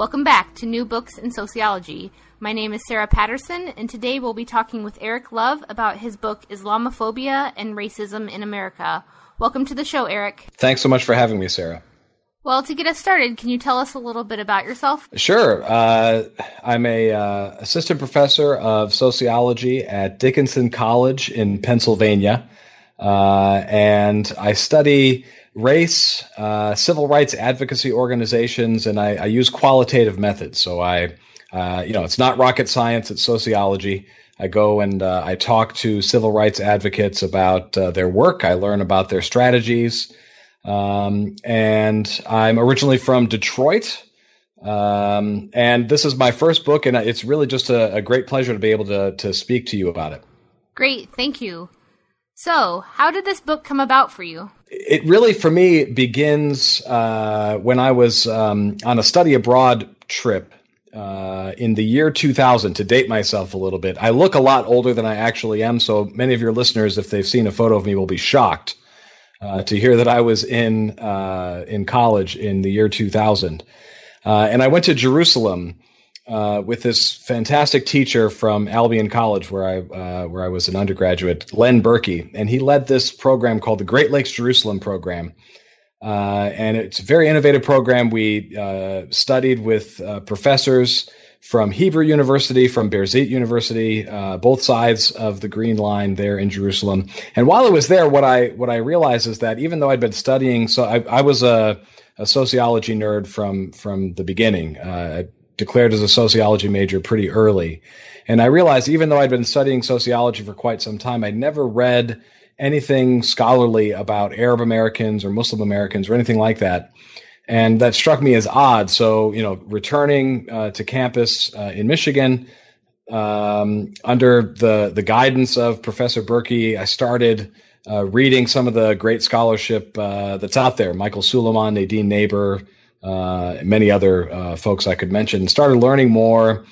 Welcome back to New Books in Sociology. My name is Sarah Patterson, and today we'll be talking with Eric Love about his book Islamophobia and Racism in America. Welcome to the show, Eric. Thanks so much for having me, Sarah. Well, to get us started, can you tell us a little bit about yourself? Sure. Uh, I'm a uh, assistant professor of sociology at Dickinson College in Pennsylvania, uh, and I study race, uh, civil rights advocacy organizations, and I, I use qualitative methods. So I, uh, you know, it's not rocket science; it's sociology. I go and uh, I talk to civil rights advocates about uh, their work. I learn about their strategies. Um, and I'm originally from Detroit. Um, and this is my first book, and it's really just a, a great pleasure to be able to, to speak to you about it. Great, thank you. So, how did this book come about for you? It really, for me, begins uh, when I was um, on a study abroad trip uh, in the year 2000 to date myself a little bit. I look a lot older than I actually am, so many of your listeners, if they've seen a photo of me, will be shocked uh, to hear that I was in uh, in college in the year 2000. Uh, and I went to Jerusalem uh, with this fantastic teacher from Albion College, where I uh, where I was an undergraduate, Len Berkey, and he led this program called the Great Lakes Jerusalem Program. Uh, and it's a very innovative program. We uh, studied with uh, professors from Hebrew University, from Birzeit University, uh, both sides of the Green Line there in Jerusalem. And while I was there, what I what I realized is that even though I'd been studying, so I, I was a, a, sociology nerd from from the beginning. I declared as a sociology major pretty early. And I realized even though I'd been studying sociology for quite some time, I'd never read anything scholarly about Arab Americans or Muslim Americans or anything like that. And that struck me as odd. So, you know, returning uh, to campus uh, in Michigan um, under the, the guidance of Professor Berkey, I started uh, reading some of the great scholarship uh, that's out there Michael Suleiman, Nadine Naber, uh, many other uh, folks I could mention. Started learning more,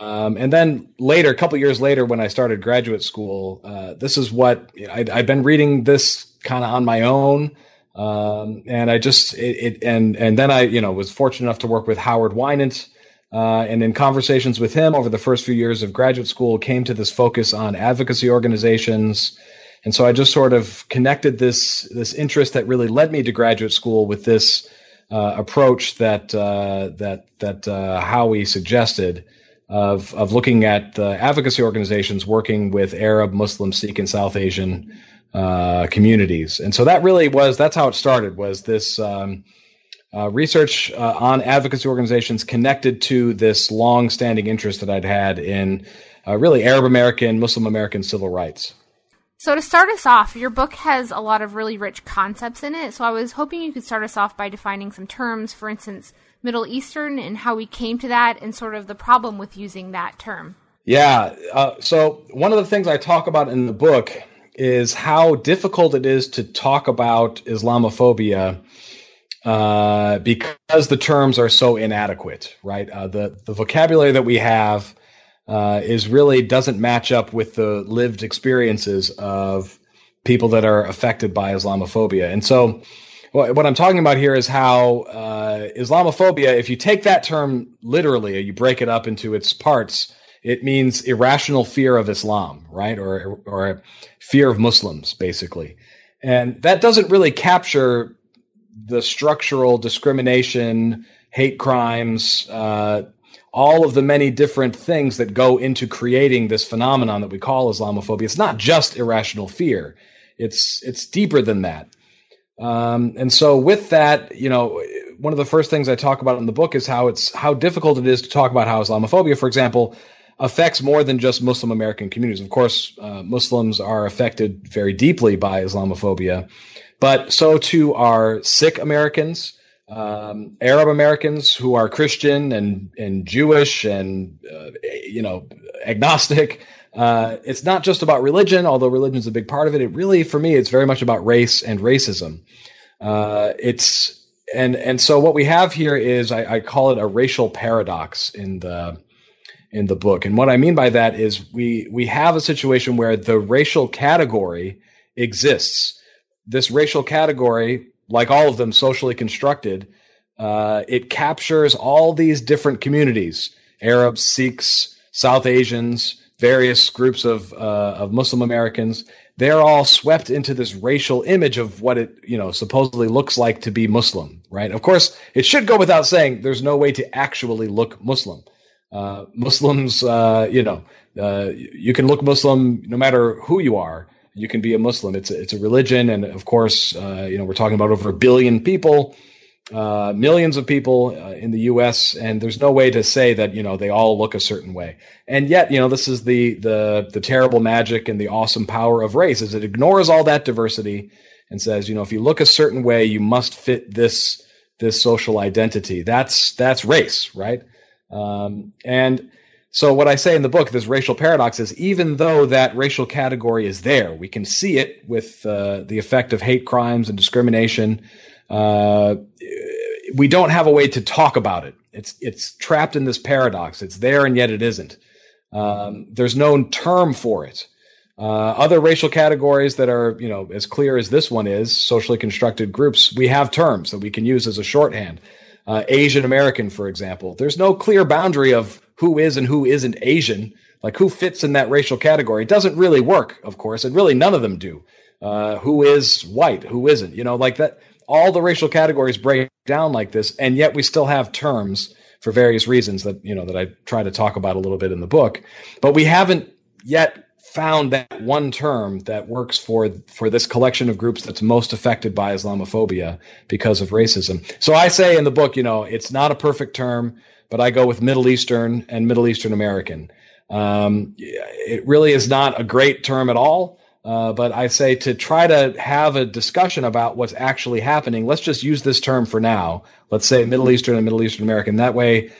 um, and then later, a couple years later, when I started graduate school, uh, this is what I'd, I'd, been reading this kind of on my own, um, and I just it, it, and and then I you know was fortunate enough to work with Howard Winant. Uh, and in conversations with him over the first few years of graduate school, came to this focus on advocacy organizations, and so I just sort of connected this this interest that really led me to graduate school with this uh, approach that uh, that that uh, Howie suggested of of looking at the advocacy organizations working with Arab, Muslim, Sikh, and South Asian uh, communities, and so that really was that's how it started. Was this um, uh, research uh, on advocacy organizations connected to this long-standing interest that I'd had in really Arab American, Muslim American civil rights. So, to start us off, your book has a lot of really rich concepts in it. So, I was hoping you could start us off by defining some terms, for instance, Middle Eastern and how we came to that and sort of the problem with using that term. Yeah. Uh, so, one of the things I talk about in the book is how difficult it is to talk about Islamophobia uh, because the terms are so inadequate, right? Uh, the, the vocabulary that we have uh, is really doesn't match up with the lived experiences of people that are affected by Islamophobia. And so, what I'm talking about here is how uh, Islamophobia, if you take that term literally, you break it up into its parts, it means irrational fear of Islam, right? Or, or fear of Muslims, basically. And that doesn't really capture the structural discrimination, hate crimes, uh, all of the many different things that go into creating this phenomenon that we call Islamophobia. It's not just irrational fear. It's it's deeper than that. Um, and so with that, you know, one of the first things I talk about in the book is how it's how difficult it is to talk about how Islamophobia, for example, affects more than just Muslim American communities. Of course, uh, Muslims are affected very deeply by Islamophobia, but so too are Sikh Americans, um, Arab Americans who are Christian and and Jewish and uh, you know agnostic. Uh, it's not just about religion, although religion is a big part of it. It really, for me, it's very much about race and racism. Uh, it's and and so what we have here is I, I call it a racial paradox in the in the book. And what I mean by that is we we have a situation where the racial category exists. This racial category, like all of them socially constructed, uh, it captures all these different communities: Arabs, Sikhs, South Asians, various groups of uh, of Muslim Americans. They're all swept into this racial image of what it you know supposedly looks like to be Muslim, right? Of course, it should go without saying there's no way to actually look Muslim. Uh, Muslims, uh, you know, uh, you can look Muslim no matter who you are. You can be a Muslim. It's a, it's a religion, and of course, uh, you know, we're talking about over a billion people uh, millions of people uh, in the U.S. and there's no way to say that you know they all look a certain way. And yet, you know, this is the the the terrible magic and the awesome power of race is it ignores all that diversity and says, you know, if you look a certain way, you must fit this this social identity. That's that's race, right? Um, and so what I say in the book, this racial paradox is even though that racial category is there, we can see it with uh, the effect of hate crimes and discrimination uh, we don't have a way to talk about it. It's it's trapped in this paradox. It's there and yet it isn't. Um, there's no term for it. Uh, other racial categories that are you know as clear as this one is, socially constructed groups, we have terms that we can use as a shorthand. Uh, Asian American, for example, there's no clear boundary of who is and who isn't Asian. Like who fits in that racial category? It doesn't really work, of course, and really none of them do. Uh, who is white? Who isn't? You know, like that all the racial categories break down like this, and yet we still have terms for various reasons that you know that I try to talk about a little bit in the book. But we haven't yet found that one term that works for for this collection of groups that's most affected by Islamophobia because of racism. So I say in the book, you know, it's not a perfect term, but I go with Middle Eastern and Middle Eastern American. Um, it really is not a great term at all. Uh, but I say to try to have a discussion about what's actually happening, let's just use this term for now. Let's say Middle Eastern and Middle Eastern American. That way,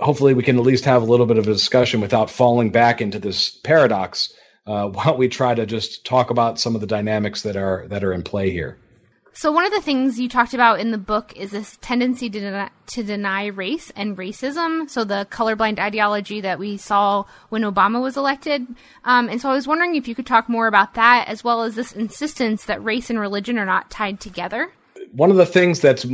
hopefully, we can at least have a little bit of a discussion without falling back into this paradox uh, while we try to just talk about some of the dynamics that are that are in play here. So one of the things you talked about in the book is this tendency to deny, to deny race and racism. So the colorblind ideology that we saw when Obama was elected. Um, and so I was wondering if you could talk more about that, as well as this insistence that race and religion are not tied together. One of the things that's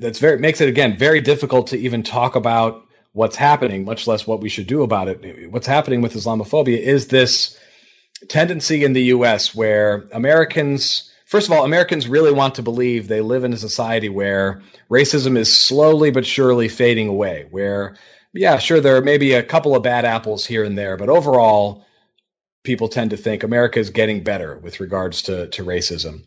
that's very makes it again very difficult to even talk about what's happening, much less what we should do about it. What's happening with Islamophobia is this tendency in the U.S. where Americans first of all, Americans really want to believe they live in a society where racism is slowly but surely fading away. Where, yeah, sure, there are maybe a couple of bad apples here and there, but overall, people tend to think America is getting better with regards to, to racism.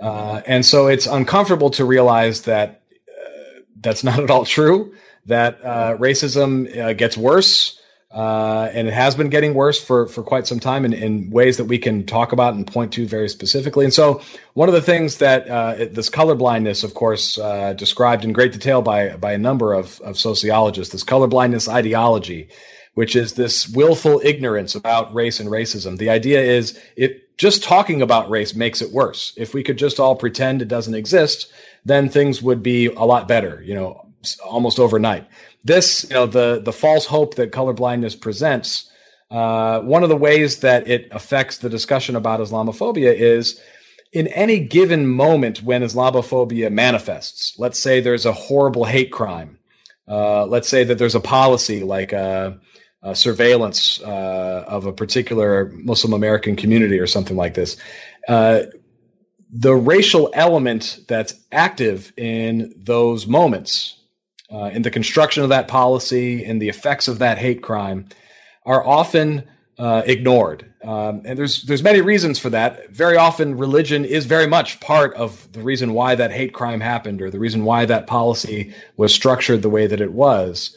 Uh, and so it's uncomfortable to realize that uh, that's not at all true, that uh, racism uh, gets worse uh, and it has been getting worse for, for quite some time in, in ways that we can talk about and point to very specifically. And so, one of the things that uh, this colorblindness, of course, uh, described in great detail by, by a number of, of sociologists, this colorblindness ideology, which is this willful ignorance about race and racism. The idea is it just talking about race makes it worse. If we could just all pretend it doesn't exist, then things would be a lot better, you know, almost overnight this, you know, the the false hope that colorblindness presents. Uh, one of the ways that it affects the discussion about Islamophobia is in any given moment when Islamophobia manifests. Let's say there's a horrible hate crime. Uh, let's say that there's a policy like a, a surveillance uh, of a particular Muslim American community or something like this. Uh, the racial element that's active in those moments uh, in the construction of that policy and the effects of that hate crime are often uh, ignored. Um, and there's there's many reasons for that. Very often, religion is very much part of the reason why that hate crime happened, or the reason why that policy was structured the way that it was.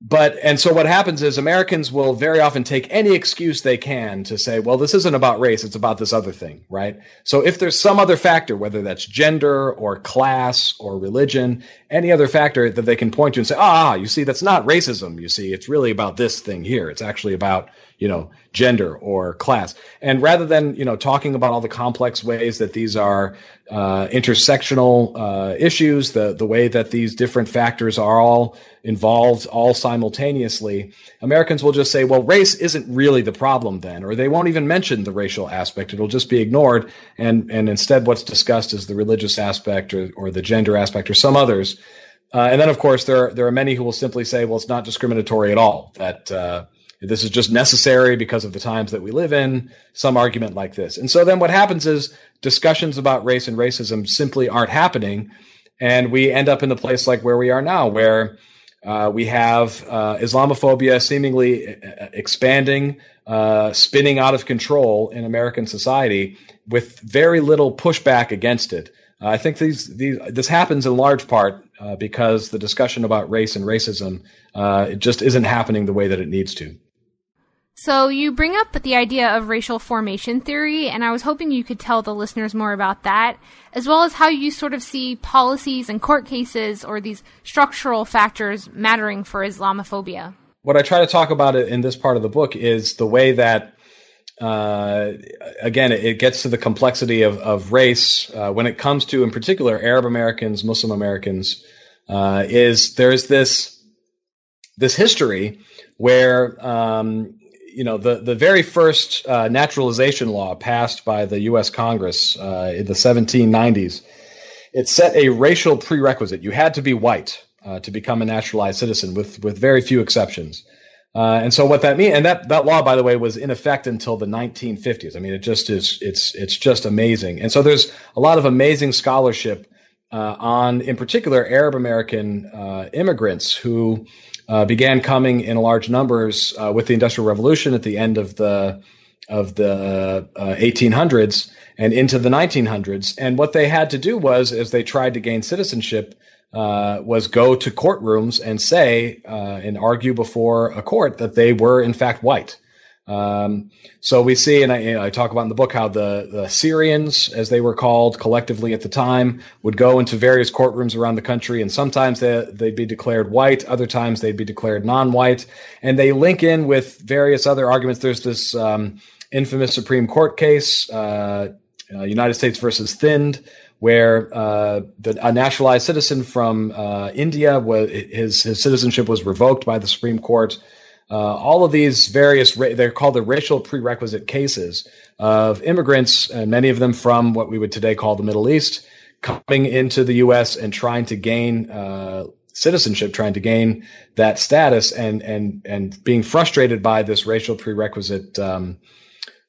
But and so what happens is Americans will very often take any excuse they can to say, well, this isn't about race, it's about this other thing, right? So if there's some other factor, whether that's gender or class or religion, any other factor that they can point to and say, ah, you see, that's not racism. You see, it's really about this thing here. It's actually about you know gender or class. And rather than you know talking about all the complex ways that these are uh, intersectional uh, issues the the way that these different factors are all involved all simultaneously americans will just say well race isn't really the problem then or they won't even mention the racial aspect. It'll just be ignored. And and instead what's discussed is the religious aspect or, or the gender aspect or some others. Uh, and then, of course, there are, there are many who will simply say, "Well, it's not discriminatory at all." That uh, this is just necessary because of the times that we live in, some argument like this. And so then what happens is discussions about race and racism simply aren't happening. And we end up in the place like where we are now, where uh, we have uh, Islamophobia seemingly uh, expanding, uh, spinning out of control in American society with very little pushback against it. Uh, I think these, these, this happens in large part uh, because the discussion about race and racism it just isn't happening the way that it needs to. So you bring up the idea of racial formation theory, and I was hoping you could tell the listeners more about that, as well as how you sort of see policies and court cases or these structural factors mattering for Islamophobia. What I try to talk about in this part of the book is the way that, uh, again, it gets to the complexity of, of race uh, when it comes to, in particular, Arab Americans, Muslim Americans. Uh, is there's this this history where um, you know, the, the very first uh, naturalization law passed by the U.S. Congress uh, in the 1790s, it set a racial prerequisite. You had to be white uh, to become a naturalized citizen, with with very few exceptions. Uh, and so what that means, and that, that law, by the way, was in effect until the 1950s. I mean, it just is, it's, it's just amazing. And so there's a lot of amazing scholarship uh, on, in particular, Arab American uh, immigrants who uh, began coming in large numbers uh, with the Industrial Revolution at the end of the of the uh, 1800s and into the 1900s. And what they had to do was, as they tried to gain citizenship, uh, was go to courtrooms and say uh, and argue before a court that they were in fact white. Um, so we see, and I, you know, I, talk about in the book how the, the Syrians, as they were called collectively at the time, would go into various courtrooms around the country, and sometimes they, they'd be declared white, other times they'd be declared non-white, and they link in with various other arguments. There's this um, infamous Supreme Court case, uh, uh, United States versus Thind, where uh, the, a naturalized citizen from uh, India was his his citizenship was revoked by the Supreme Court. Uh, all of these various, ra- they're called the racial prerequisite cases of immigrants, and many of them from what we would today call the Middle East, coming into the U.S. and trying to gain uh, citizenship, trying to gain that status, and and and being frustrated by this racial prerequisite um,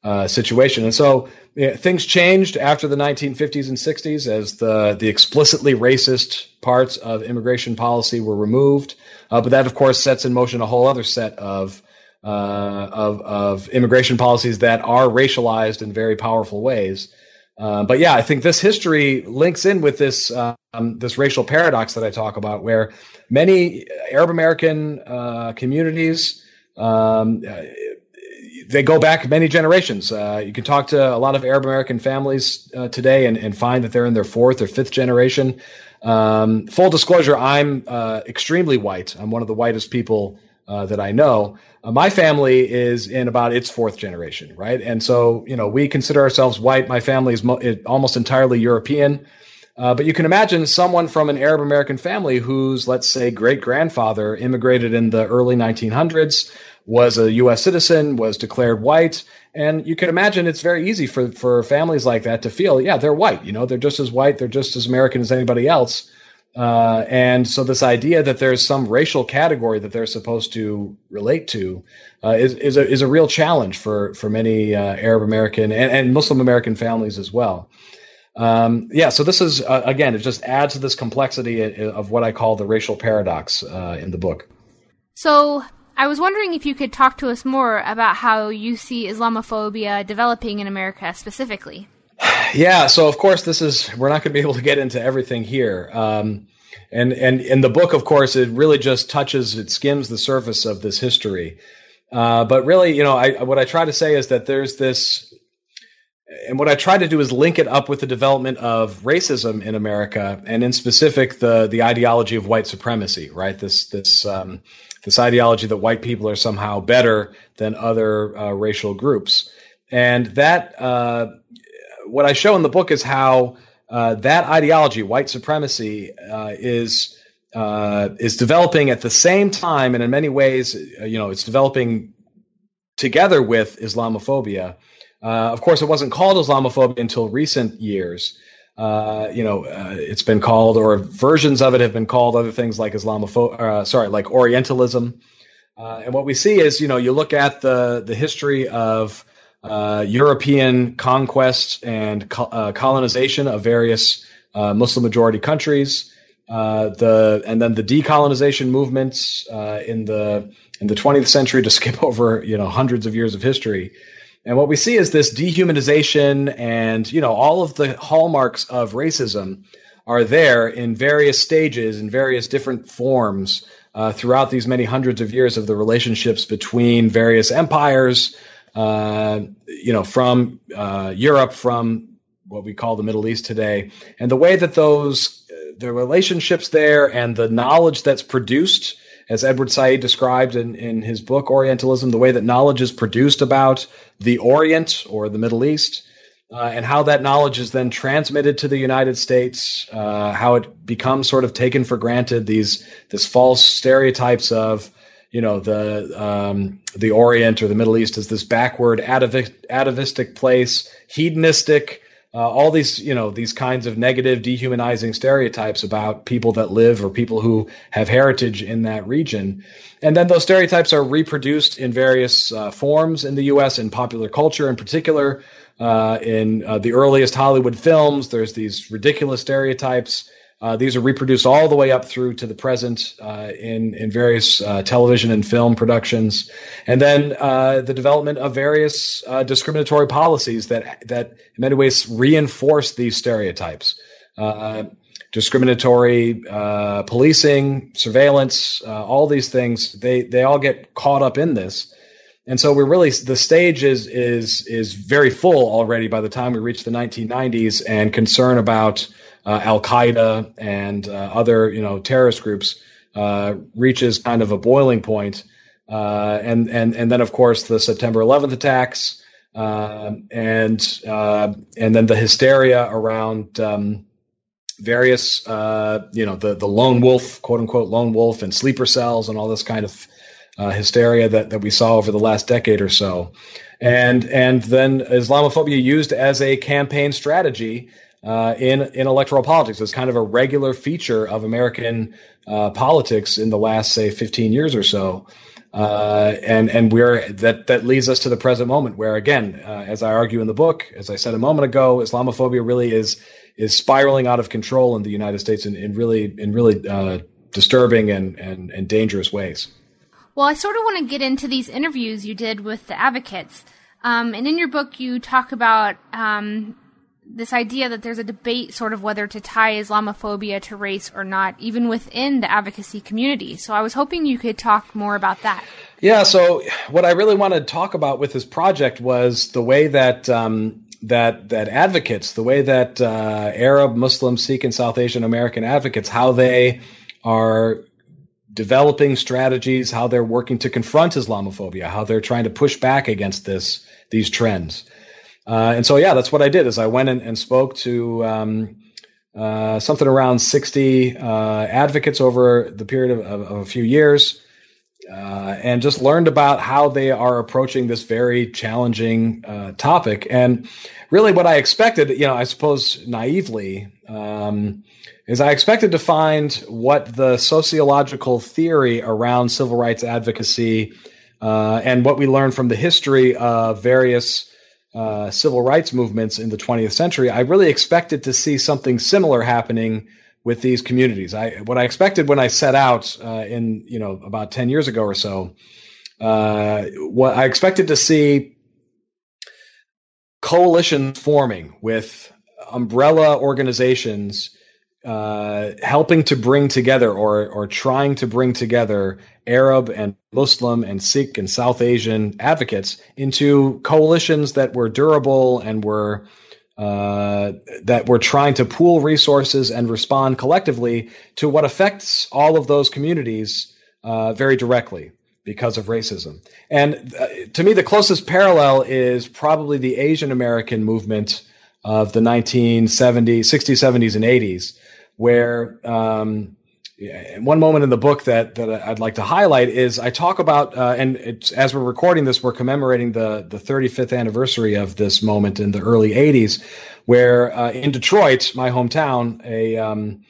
uh, situation. And so things changed after the 1950s and 60s as the the explicitly racist parts of immigration policy were removed. Uh, but that, of course, sets in motion a whole other set of uh, of, of immigration policies that are racialized in very powerful ways. Uh, but yeah, I think this history links in with this um, this racial paradox that I talk about, where many Arab American uh, communities um, they go back many generations. Uh, you can talk to a lot of Arab American families uh, today and, and, find that they're in their fourth or fifth generation. Um, full disclosure, I'm uh, extremely white. I'm one of the whitest people uh, that I know. Uh, my family is in about its fourth generation, right? And so, you know, we consider ourselves white. My family is mo- almost entirely European. Uh, but you can imagine someone from an Arab American family whose, let's say, great grandfather immigrated in the early 1900s, was a U.S. citizen, was declared white, and you can imagine it's very easy for for families like that to feel, yeah, they're white. You know, they're just as white, they're just as American as anybody else. Uh, and so this idea that there's some racial category that they're supposed to relate to uh, is is a is a real challenge for for many uh, Arab American and, and Muslim American families as well. Um, yeah, so this is uh, again, it just adds to this complexity of what I call the racial paradox uh, in the book. So I was wondering if you could talk to us more about how you see Islamophobia developing in America specifically. Yeah, so of course this is we're not going to be able to get into everything here. Um, and and in the book, of course, it really just touches, it skims the surface of this history. Uh, but really, you know, I, what I try to say is that there's this, and what I try to do is link it up with the development of racism in America, and in specific, the the ideology of white supremacy. Right, this this um, this ideology that white people are somehow better than other uh, racial groups, and that uh, what I show in the book is how uh, that ideology, white supremacy, uh, is uh, is developing at the same time, and in many ways, uh, you know, it's developing together with Islamophobia. Uh, of course, it wasn't called Islamophobia until recent years. Uh, you know, it's been called, or versions of it have been called other things like Islamophobia. sorry, like Orientalism. and what we see is, you know, you look at the the history of uh, European conquest and co- uh, colonization of various uh, Muslim majority countries. Uh, the and then the decolonization movements uh, in the in the 20th century to skip over you know hundreds of years of history. And what we see is this dehumanization and you know all of the hallmarks of racism are there in various stages in various different forms uh, throughout these many hundreds of years of the relationships between various empires, uh, you know, from uh, Europe, from what we call the Middle East today, and the way that those the relationships there and the knowledge that's produced, as Edward Said described in, in his book Orientalism, the way that knowledge is produced about the Orient or the Middle East. Uh, and how that knowledge is then transmitted to the United States, uh, how it becomes sort of taken for granted these this false stereotypes of you know the um, the Orient or the Middle East is this backward atavistic place, hedonistic. Uh, all these you know these kinds of negative, dehumanizing stereotypes about people that live or people who have heritage in that region, and then those stereotypes are reproduced in various uh, forms in the U.S. in popular culture, in particular. Uh, in uh, the earliest Hollywood films, there's these ridiculous stereotypes uh, these are reproduced all the way up through to the present uh, in in various uh, television and film productions, and then uh, the development of various uh, discriminatory policies that that in many ways reinforce these stereotypes. Uh, discriminatory policing, surveillance, all these things they they all get caught up in this. And so we're really the stage is is is very full already by the time we reach the 1990s, and concern about Al Qaeda and uh, other you know terrorist groups uh, reaches kind of a boiling point. Uh, and and and then of course the September 11th attacks uh, and uh, and then the hysteria around um, various you know the the lone wolf quote unquote lone wolf and sleeper cells and all this kind of hysteria that, that we saw over the last decade or so and and then Islamophobia used as a campaign strategy uh, in in electoral politics. It's kind of a regular feature of American uh, politics in the last, say, 15 years or so. Uh, and and we're that that leads us to the present moment, where again, uh, as I argue in the book, as I said a moment ago, Islamophobia really is is spiraling out of control in the United States in, in really in really uh, disturbing and, and and dangerous ways. Well, I sort of want to get into these interviews you did with the advocates. Um, and in your book, you talk about um, this idea that there's a debate sort of whether to tie Islamophobia to race or not, even within the advocacy community. So I was hoping you could talk more about that. Yeah, so what I really wanted to talk about with this project was the way that um, that that advocates, the way that uh, Arab, Muslim, Sikh, and South Asian American advocates, how they are developing strategies, how they're working to confront Islamophobia, how they're trying to push back against this these trends. Uh, and so, yeah, that's what I did. Is I went and, spoke to um, uh, something around 60 uh, advocates over the period of, of, of a few years, uh, and just learned about how they are approaching this very challenging uh, topic. And really, what I expected, you know, I suppose naively, um, is I expected to find what the sociological theory around civil rights advocacy uh, and what we learned from the history of various uh, civil rights movements in the 20th century, I really expected to see something similar happening with these communities. I what I expected when I set out uh, in you know about 10 years ago or so, uh, what I expected to see coalitions forming with umbrella organizations uh, helping to bring together or or trying to bring together Arab and Muslim and Sikh and South Asian advocates into coalitions that were durable and were uh, that were trying to pool resources and respond collectively to what affects all of those communities uh, very directly because of racism. And uh, to me, the closest parallel is probably the Asian American movement of the 1970s, 60s, 70s, and 80s, where um, one moment in the book that, that I'd like to highlight is I talk about, uh, and as we're recording this, we're commemorating the, the 35th anniversary of this moment in the early 80s, where uh, in Detroit, my hometown, a um,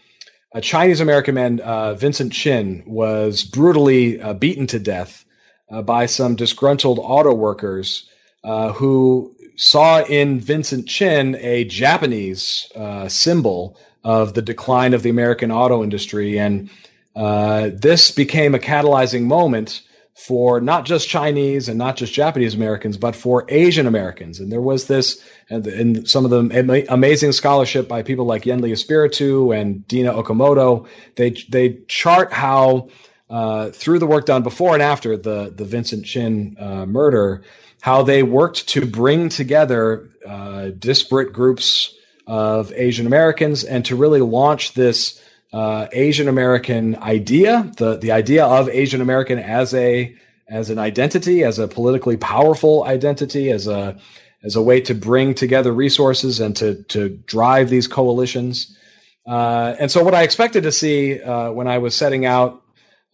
a Chinese American man, uh, Vincent Chin, was brutally uh, beaten to death uh, by some disgruntled auto workers uh, who saw in Vincent Chin a Japanese symbol of the decline of the American auto industry. And uh, this became a catalyzing moment for not just Chinese and not just Japanese Americans, but for Asian Americans. And there was this, and, some of the amazing scholarship by people like Yen Le Espiritu and Dina Okamoto, they they chart how uh, through the work done before and after the the Vincent Chin uh, murder, how they worked to bring together uh, disparate groups of Asian Americans and to really launch this uh, Asian American idea, the the idea of Asian American as a as an identity, as a politically powerful identity, as a as a way to bring together resources and to to drive these coalitions. Uh, and so, what I expected to see uh, when I was setting out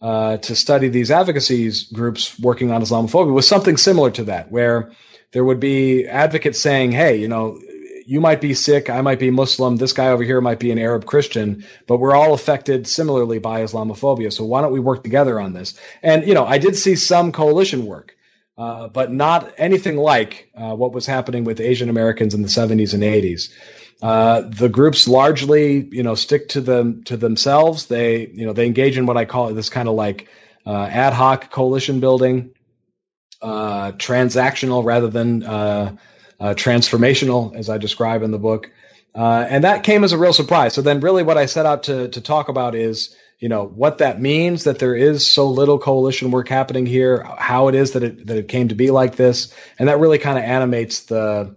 uh, to study these advocacy groups working on Islamophobia was something similar to that, where there would be advocates saying, "Hey, you know, you might be Sikh, I might be Muslim, this guy over here might be an Arab Christian, but we're all affected similarly by Islamophobia. So why don't we work together on this? And you know, I did see some coalition work, uh, but not anything like uh, what was happening with Asian Americans in the 70s and 80s. Uh, the groups largely, you know, stick to them to themselves. They, you know, they engage in what I call this kind of like uh, ad hoc coalition building, uh, transactional rather than uh, transformational, as I describe in the book. Uh, and that came as a real surprise. So then, really, what I set out to to talk about is, you know, what that means that there is so little coalition work happening here, how it is that it that it came to be like this, and that really kind of animates the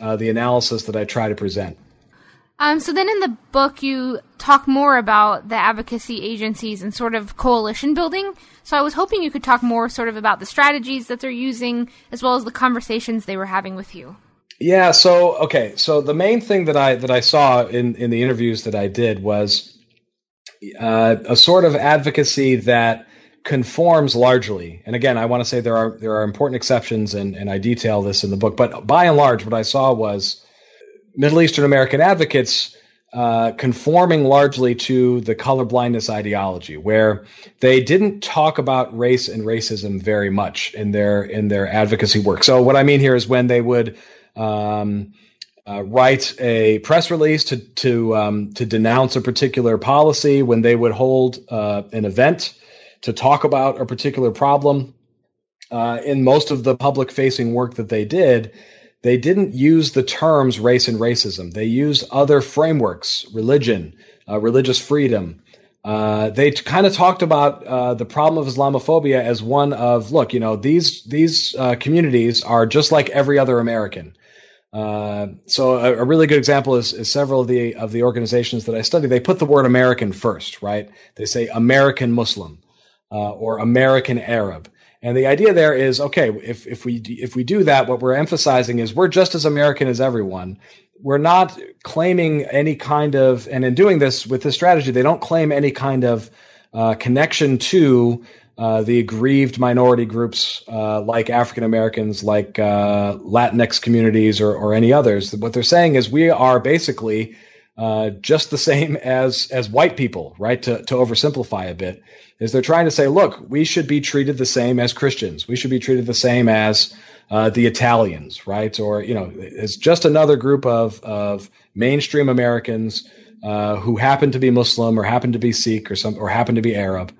uh, the analysis that I try to present. Um, so then in the book, you talk more about the advocacy agencies and sort of coalition building. So I was hoping you could talk more sort of about the strategies that they're using as well as the conversations they were having with you. Yeah. So okay. So the main thing that I that I saw in in the interviews that I did was uh, a sort of advocacy that conforms largely. And again, I want to say there are there are important exceptions, and and I detail this in the book. But by and large, what I saw was Middle Eastern American advocates uh, conforming largely to the colorblindness ideology, where they didn't talk about race and racism very much in their in their advocacy work. So what I mean here is when they would um, uh, write a press release to to um, to denounce a particular policy, when they would hold uh, an event to talk about a particular problem. Uh, in most of the public facing work that they did, they didn't use the terms race and racism. They used other frameworks, religion, uh, religious freedom. Uh, they t- kind of talked about uh, the problem of Islamophobia as one of, look, you know, these these uh, communities are just like every other American. Uh, so a, a, really good example is, is, several of the of the organizations that I study. They put the word American first, right? They say American Muslim uh, or American Arab. And the idea there is okay, if, if we if we do that, what we're emphasizing is we're just as American as everyone. We're not claiming any kind of, and in doing this with this strategy, they don't claim any kind of uh, connection to uh, the aggrieved minority groups uh, like African Americans, like uh, Latinx communities, or, or any others. What they're saying is we are basically uh, just the same as as white people, right? To to oversimplify a bit, is they're trying to say, look, we should be treated the same as Christians. We should be treated the same as uh, the Italians, right? Or you know, it's just another group of of mainstream Americans uh, who happen to be Muslim or happen to be Sikh or some or happen to be Arab.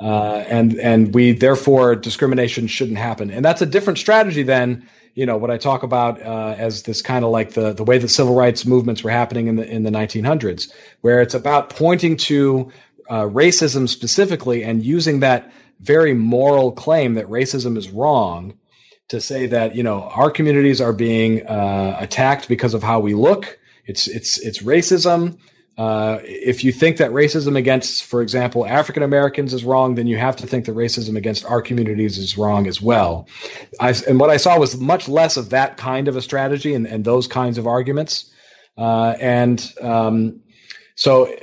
Uh, and and we therefore discrimination shouldn't happen. And that's a different strategy than you know what I talk about uh, as this kind of like the the way that civil rights movements were happening in the in the 1900s, where it's about pointing to uh, racism specifically and using that very moral claim that racism is wrong to say that you know our communities are being uh, attacked because of how we look. It's it's it's racism. Uh, if you think that racism against, for example, African Americans is wrong, then you have to think that racism against our communities is wrong as well. I, and what I saw was much less of that kind of a strategy and, and those kinds of arguments. Uh, and um, so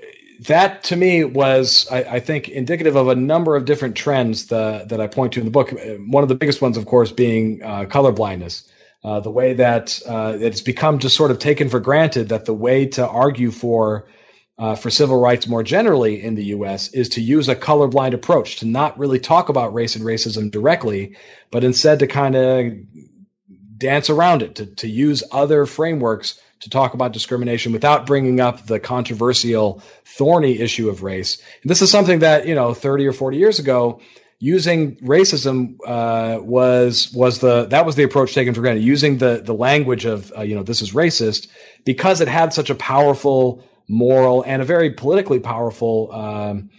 that to me was, I, I, think, indicative of a number of different trends the, that I point to in the book. One of the biggest ones, of course, being uh, color blindness. Uh, the way that uh, it's become just sort of taken for granted that the way to argue for uh, for civil rights more generally in the U.S. is to use a colorblind approach to not really talk about race and racism directly, but instead to kind of dance around it, to, to use other frameworks to talk about discrimination without bringing up the controversial, thorny issue of race. And this is something that you know, 30 or 40 years ago, using racism uh, was was the that was the approach taken for granted. Using the the language of uh, you know this is racist because it had such a powerful moral, and a very politically powerful um,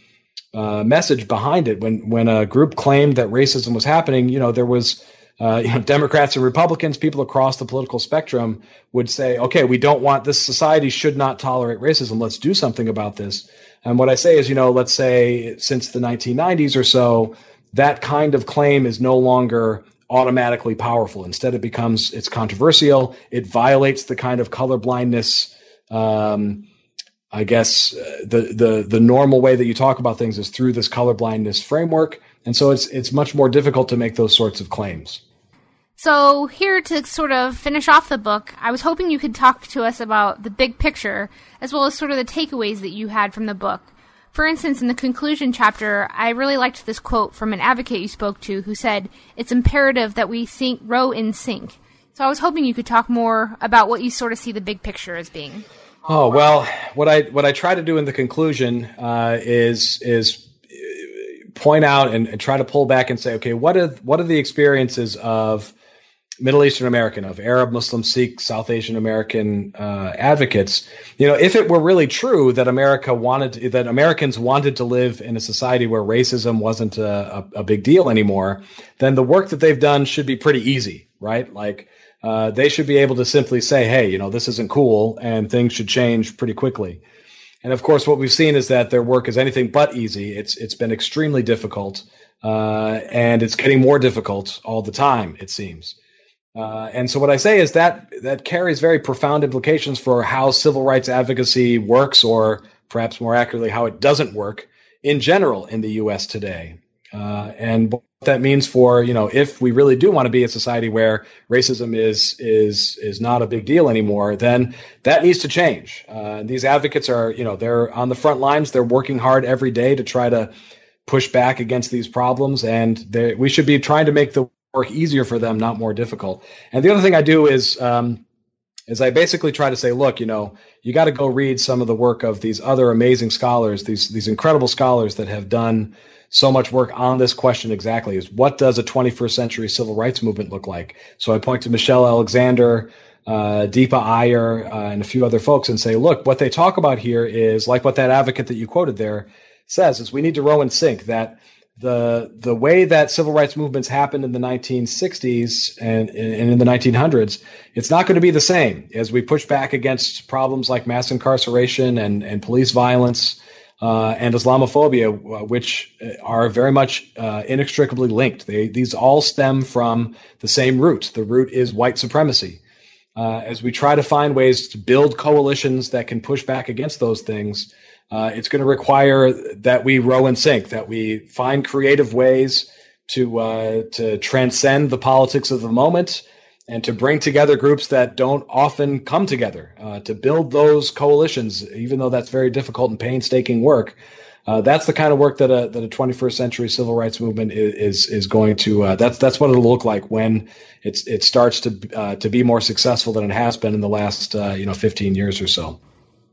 uh, message behind it. When when a group claimed that racism was happening, you know there was. Uh, you know, Democrats and Republicans, people across the political spectrum would say, okay, we don't want this society should not tolerate racism. Let's do something about this. And what I say is, you know, let's say since the 1990s or so, that kind of claim is no longer automatically powerful. Instead, it becomes it's controversial. It violates the kind of colorblindness um, I guess uh, the the the normal way that you talk about things is through this colorblindness framework, and so it's it's much more difficult to make those sorts of claims. So here to sort of finish off the book, I was hoping you could talk to us about the big picture as well as sort of the takeaways that you had from the book. For instance, in the conclusion chapter, I really liked this quote from an advocate you spoke to who said, "It's imperative that we think row in sync." So I was hoping you could talk more about what you sort of see the big picture as being. Oh well, what I what I try to do in the conclusion uh, is is point out and, and, try to pull back and say, okay, what are what are the experiences of Middle Eastern American, of Arab, Muslim, Sikh, South Asian American uh, advocates? You know, if it were really true that America wanted that Americans wanted to live in a society where racism wasn't a, a, a big deal anymore, then the work that they've done should be pretty easy, right? Like uh, they should be able to simply say, hey, you know, this isn't cool and things should change pretty quickly. And of course, what we've seen is that their work is anything but easy. It's it's been extremely difficult, uh, and it's getting more difficult all the time. It seems. Uh, and so, what I say is that that carries very profound implications for how civil rights advocacy works, or perhaps more accurately, how it doesn't work in general in the U.S. today. Uh, and what that means for you know if we really do want to be a society where racism is is is not a big deal anymore, then that needs to change. Uh, these advocates are you know they're on the front lines. They're working hard every day to try to push back against these problems, and we should be trying to make the work easier for them, not more difficult. And the other thing I do is. Um, is I basically try to say, look, you know, you got to go read some of the work of these other amazing scholars, these these incredible scholars that have done so much work on this question exactly is what does a 21st century civil rights movement look like? So I point to Michelle Alexander, uh, Deepa Iyer, uh, and a few other folks and say, look, what they talk about here is like what that advocate that you quoted there says is we need to row and sync that the the way that civil rights movements happened in the 1960s and, and in the 1900s, it's not going to be the same as we push back against problems like mass incarceration and, and police violence uh, and Islamophobia, uh, which uh, are very much uh, inextricably linked. They, these all stem from the same root. The root is white supremacy. Uh, as we try to find ways to build coalitions that can push back against those things, uh, it's going to require that we row in sync, that we find creative ways to to transcend the politics of the moment and to bring together groups that don't often come together uh, to build those coalitions, even though that's very difficult and painstaking work. Uh, that's the kind of work that a that a 21st century civil rights movement is is, going to. Uh, that's that's what it'll look like when it's it starts to uh, to be more successful than it has been in the last uh, you know 15 years or so.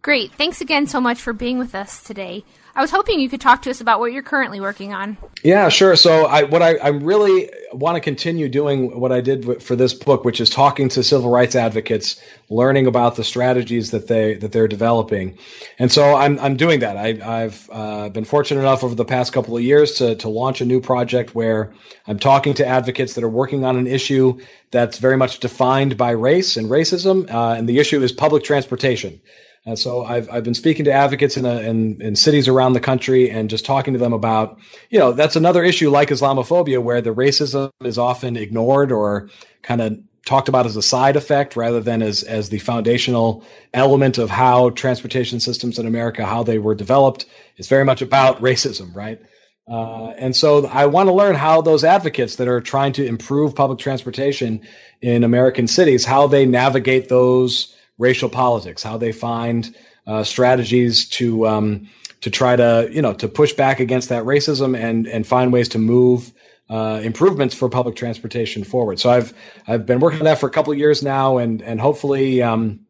Great. Thanks again so much for being with us today. I was hoping you could talk to us about what you're currently working on. Yeah, sure. So I, what I, I really want to continue doing what I did for this book, which is talking to civil rights advocates, learning about the strategies that they that they're developing, and so I'm I'm doing that. I, have uh, been fortunate enough over the past couple of years to to launch a new project where I'm talking to advocates that are working on an issue that's very much defined by race and racism, uh, and the issue is public transportation. And so I've, I've been speaking to advocates in, a, in, in cities around the country and just talking to them about, you know, that's another issue like Islamophobia where the racism is often ignored or kind of talked about as a side effect rather than as, as the foundational element of how transportation systems in America, how they were developed. It's very much about racism, right? Uh, and so I want to learn how those advocates that are trying to improve public transportation in American cities, how they navigate those racial politics, how they find uh, strategies to um, to try to you know to push back against that racism and and find ways to move uh, improvements for public transportation forward. So I've I've been working on that for a couple of years now, and and hopefully um,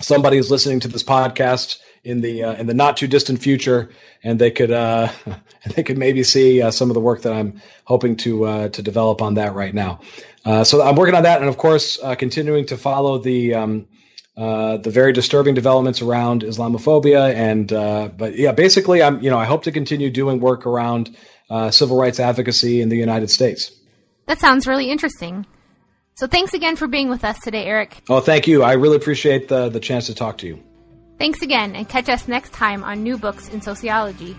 somebody is listening to this podcast in the uh, in the not too distant future, and they could uh, they could maybe see uh, some of the work that I'm hoping to uh, to develop on that right now. Uh, so I'm working on that, and of course, uh, continuing to follow the um, uh, the very disturbing developments around Islamophobia, and uh, but yeah, basically, I'm you know I hope to continue doing work around uh, civil rights advocacy in the United States. That sounds really interesting. So thanks again for being with us today, Eric. Oh, thank you. I really appreciate the the chance to talk to you. Thanks again, and catch us next time on New Books in Sociology.